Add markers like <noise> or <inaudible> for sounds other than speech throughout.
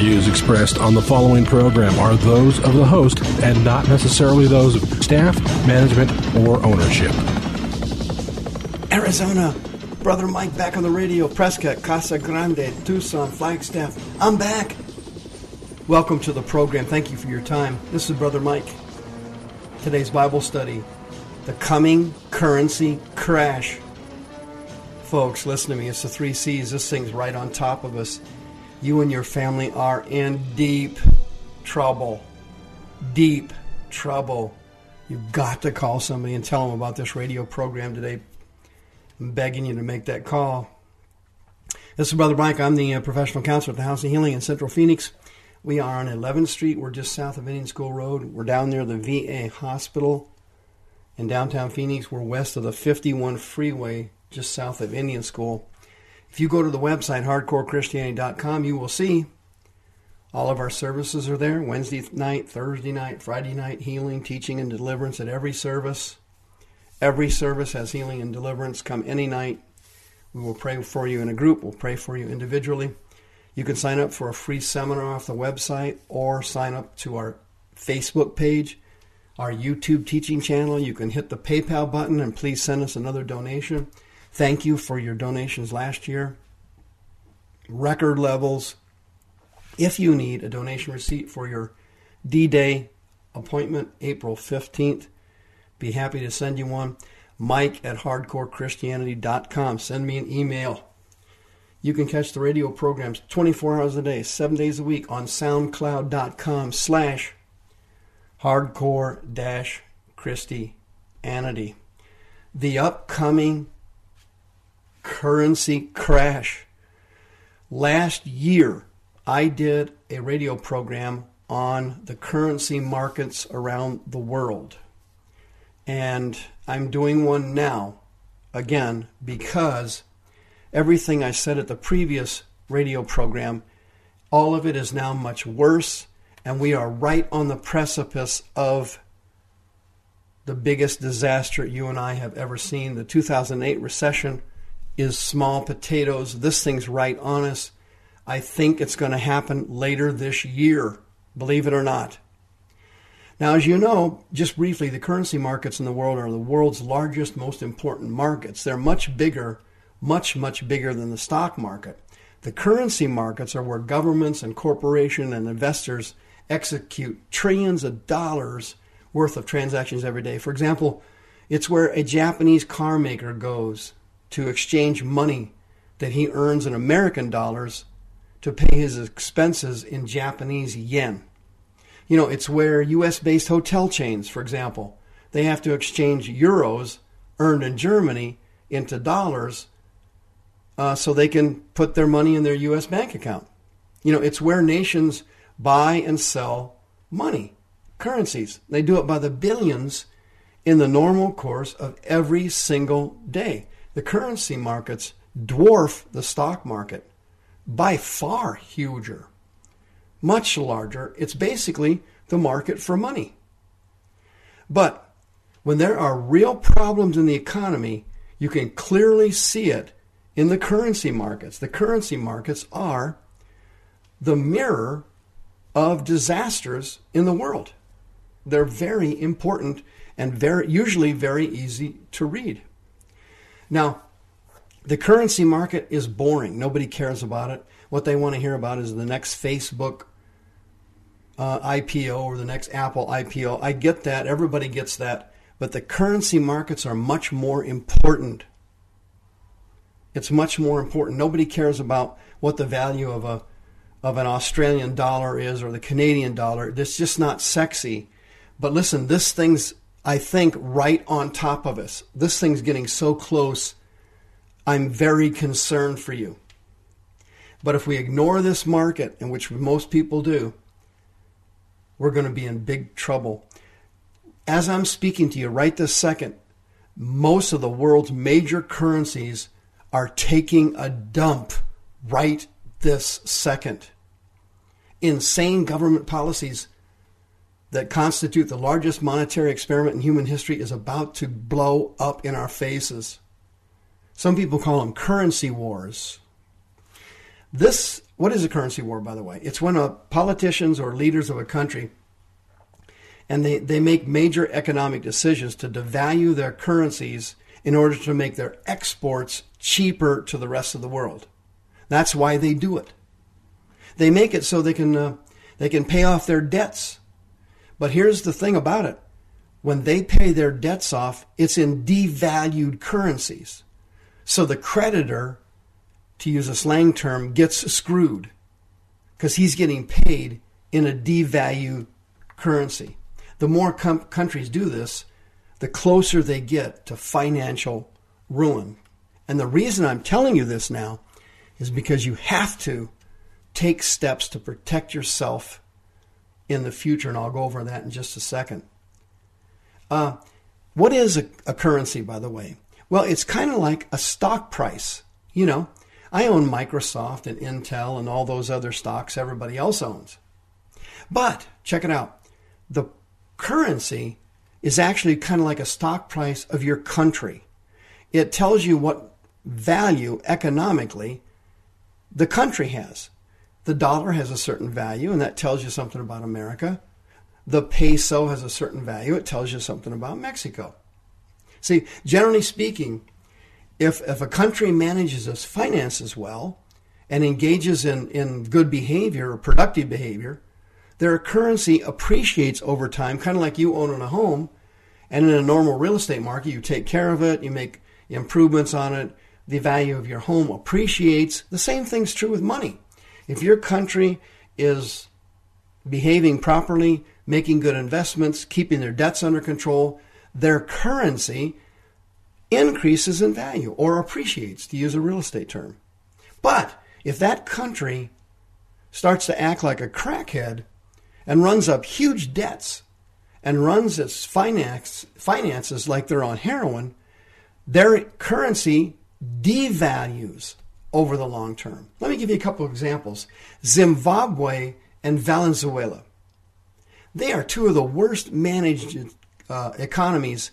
views expressed on the following program are those of the host and not necessarily those of staff, management, or ownership. Arizona, Brother Mike back on the radio, Prescott, Casa Grande, Tucson, Flagstaff. I'm back. Welcome to the program. Thank you for your time. This is Brother Mike. Today's Bible study The Coming Currency Crash. Folks, listen to me. It's the three C's. This thing's right on top of us. You and your family are in deep trouble. Deep trouble. You've got to call somebody and tell them about this radio program today. I'm begging you to make that call. This is Brother Mike. I'm the uh, professional counselor at the House of Healing in Central Phoenix. We are on 11th Street. We're just south of Indian School Road. We're down near the VA hospital in downtown Phoenix. We're west of the 51 freeway, just south of Indian School. If you go to the website, hardcorechristianity.com, you will see all of our services are there Wednesday night, Thursday night, Friday night, healing, teaching, and deliverance at every service. Every service has healing and deliverance. Come any night. We will pray for you in a group, we'll pray for you individually. You can sign up for a free seminar off the website or sign up to our Facebook page, our YouTube teaching channel. You can hit the PayPal button and please send us another donation. Thank you for your donations last year. Record levels. If you need a donation receipt for your D Day appointment, April 15th, be happy to send you one. Mike at hardcorechristianity.com. Send me an email. You can catch the radio programs 24 hours a day, 7 days a week on soundcloud.com slash hardcore dash Christianity. The upcoming currency crash. Last year, I did a radio program on the currency markets around the world. And I'm doing one now, again, because everything I said at the previous radio program, all of it is now much worse, and we are right on the precipice of the biggest disaster you and I have ever seen. The 2008 recession is small potatoes. This thing's right on us. I think it's going to happen later this year, believe it or not. Now, as you know, just briefly, the currency markets in the world are the world's largest, most important markets. They're much bigger, much, much bigger than the stock market. The currency markets are where governments and corporations and investors execute trillions of dollars worth of transactions every day. For example, it's where a Japanese car maker goes to exchange money that he earns in American dollars to pay his expenses in Japanese yen. You know, it's where US based hotel chains, for example, they have to exchange euros earned in Germany into dollars uh, so they can put their money in their US bank account. You know, it's where nations buy and sell money, currencies. They do it by the billions in the normal course of every single day. The currency markets dwarf the stock market by far huger, much larger. It's basically the market for money. But when there are real problems in the economy, you can clearly see it in the currency markets. The currency markets are the mirror of disasters in the world. They're very important and very usually very easy to read. Now, the currency market is boring. Nobody cares about it. What they want to hear about is the next Facebook uh, IPO or the next Apple IPO. I get that. Everybody gets that. But the currency markets are much more important. It's much more important. Nobody cares about what the value of a of an Australian dollar is or the Canadian dollar. It's just not sexy. But listen, this thing's I think right on top of us. This thing's getting so close I'm very concerned for you. But if we ignore this market, and which most people do, we're going to be in big trouble. As I'm speaking to you right this second, most of the world's major currencies are taking a dump right this second. Insane government policies that constitute the largest monetary experiment in human history is about to blow up in our faces. Some people call them currency wars. This, what is a currency war, by the way? It's when a politicians or leaders of a country and they, they make major economic decisions to devalue their currencies in order to make their exports cheaper to the rest of the world. That's why they do it. They make it so they can uh, they can pay off their debts. But here's the thing about it. When they pay their debts off, it's in devalued currencies. So the creditor to use a slang term, gets screwed because he's getting paid in a devalued currency. The more com- countries do this, the closer they get to financial ruin. And the reason I'm telling you this now is because you have to take steps to protect yourself in the future, and I'll go over that in just a second. Uh, what is a, a currency, by the way? Well, it's kind of like a stock price. You know, I own Microsoft and Intel and all those other stocks everybody else owns. But check it out the currency is actually kind of like a stock price of your country. It tells you what value economically the country has. The dollar has a certain value, and that tells you something about America. The peso has a certain value, it tells you something about Mexico. See, generally speaking, if, if a country manages its finances well and engages in, in good behavior or productive behavior, their currency appreciates over time, kind of like you owning a home. And in a normal real estate market, you take care of it, you make improvements on it, the value of your home appreciates. The same thing's true with money. If your country is behaving properly, making good investments, keeping their debts under control, their currency increases in value or appreciates, to use a real estate term. But if that country starts to act like a crackhead and runs up huge debts and runs its finance, finances like they're on heroin, their currency devalues over the long term. Let me give you a couple of examples Zimbabwe and Venezuela. They are two of the worst managed uh, economies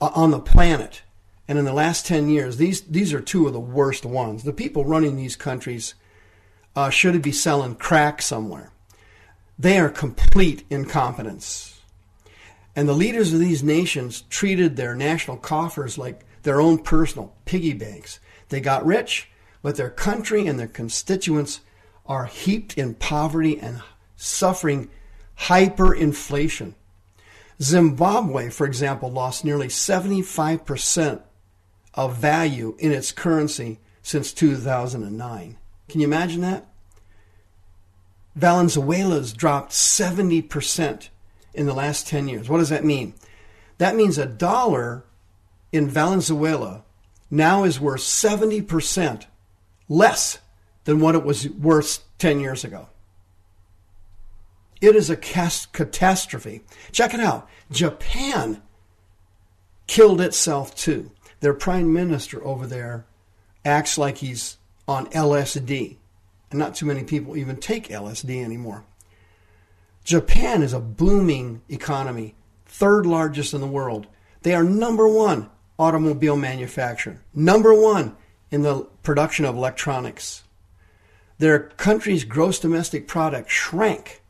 uh, on the planet. And in the last 10 years, these, these are two of the worst ones. The people running these countries uh, should be selling crack somewhere. They are complete incompetence. And the leaders of these nations treated their national coffers like their own personal piggy banks. They got rich, but their country and their constituents are heaped in poverty and suffering hyperinflation. Zimbabwe, for example, lost nearly 75% of value in its currency since 2009. Can you imagine that? Venezuela's dropped 70% in the last 10 years. What does that mean? That means a dollar in Venezuela now is worth 70% less than what it was worth 10 years ago. It is a catastrophe. Check it out. Japan killed itself too their prime minister over there acts like he's on LSD. And not too many people even take LSD anymore. Japan is a booming economy, third largest in the world. They are number one automobile manufacturer, number one in the production of electronics. Their country's gross domestic product shrank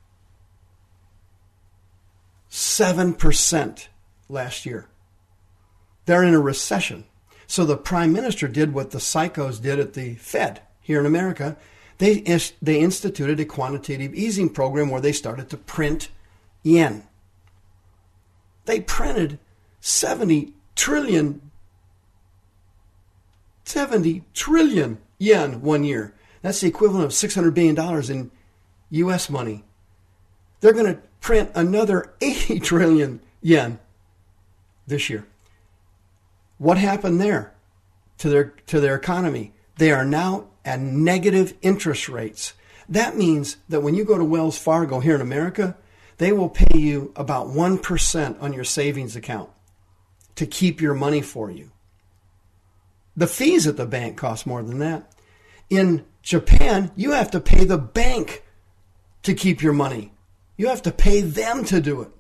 7% last year. They're in a recession. So the prime minister did what the psychos did at the Fed here in America. They, they instituted a quantitative easing program where they started to print yen. They printed 70 trillion 70 trillion yen one year. That's the equivalent of $600 billion in US money. They're going to print another 80 <laughs> trillion yen this year. What happened there? to their to their economy. They are now at negative interest rates. That means that when you go to Wells Fargo here in America, they will pay you about 1% on your savings account to keep your money for you. The fees at the bank cost more than that. In Japan, you have to pay the bank to keep your money. You have to pay them to do it.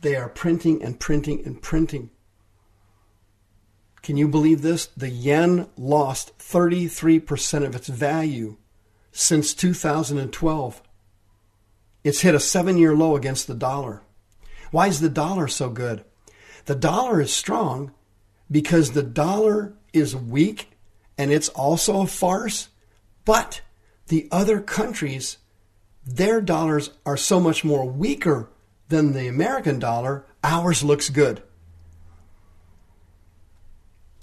They are printing and printing and printing. Can you believe this? The yen lost 33% of its value since 2012. It's hit a seven year low against the dollar. Why is the dollar so good? The dollar is strong because the dollar is weak and it's also a farce, but the other countries, their dollars are so much more weaker than the American dollar, ours looks good.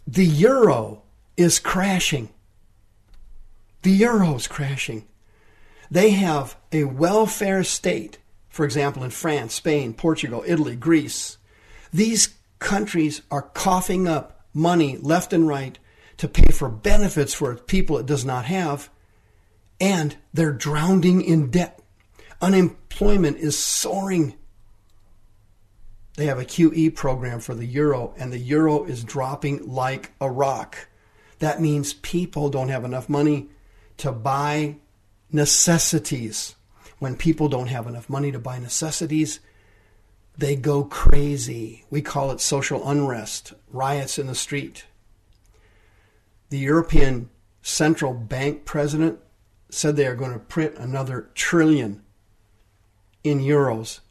The euro is crashing. The euro is crashing. They have a welfare state, for example, in France, Spain, Portugal, Italy, Greece. These countries are coughing up money left and right to pay for benefits for people it does not have, and they're drowning in debt. Unemployment is soaring. They have a QE program for the euro, and the euro is dropping like a rock. That means people don't have enough money to buy necessities. When people don't have enough money to buy necessities, they go crazy. We call it social unrest, riots in the street. The European Central Bank president said they are going to print another trillion in euros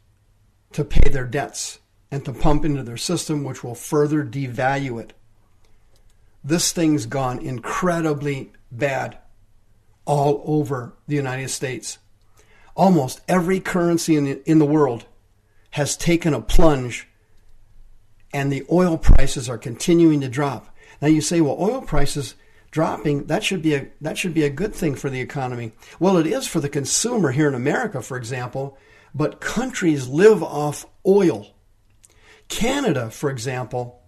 to pay their debts and to pump into their system, which will further devalue it. This thing's gone incredibly bad all over the United States. Almost every currency in the, in the world has taken a plunge, and the oil prices are continuing to drop. Now you say, well, oil prices dropping that should be a that should be a good thing for the economy. Well, it is for the consumer here in America, for example, but countries live off oil. Canada, for example,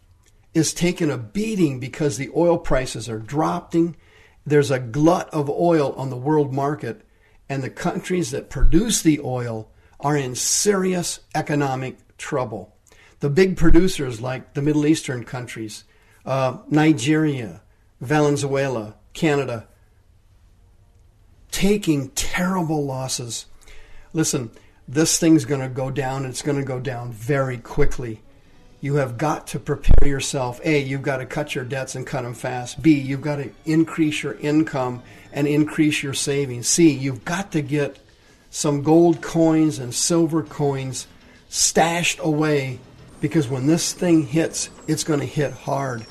is taking a beating because the oil prices are dropping. There's a glut of oil on the world market, and the countries that produce the oil are in serious economic trouble. The big producers, like the Middle Eastern countries, uh, Nigeria, Venezuela, Canada, taking terrible losses. Listen, this thing's going to go down. It's going to go down very quickly. You have got to prepare yourself. A, you've got to cut your debts and cut them fast. B, you've got to increase your income and increase your savings. C, you've got to get some gold coins and silver coins stashed away because when this thing hits, it's going to hit hard.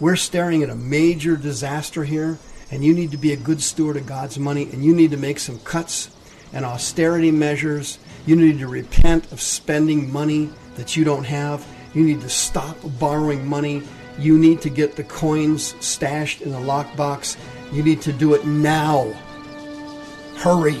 We're staring at a major disaster here, and you need to be a good steward of God's money, and you need to make some cuts and austerity measures. You need to repent of spending money that you don't have you need to stop borrowing money. You need to get the coins stashed in the lockbox. You need to do it now. Hurry.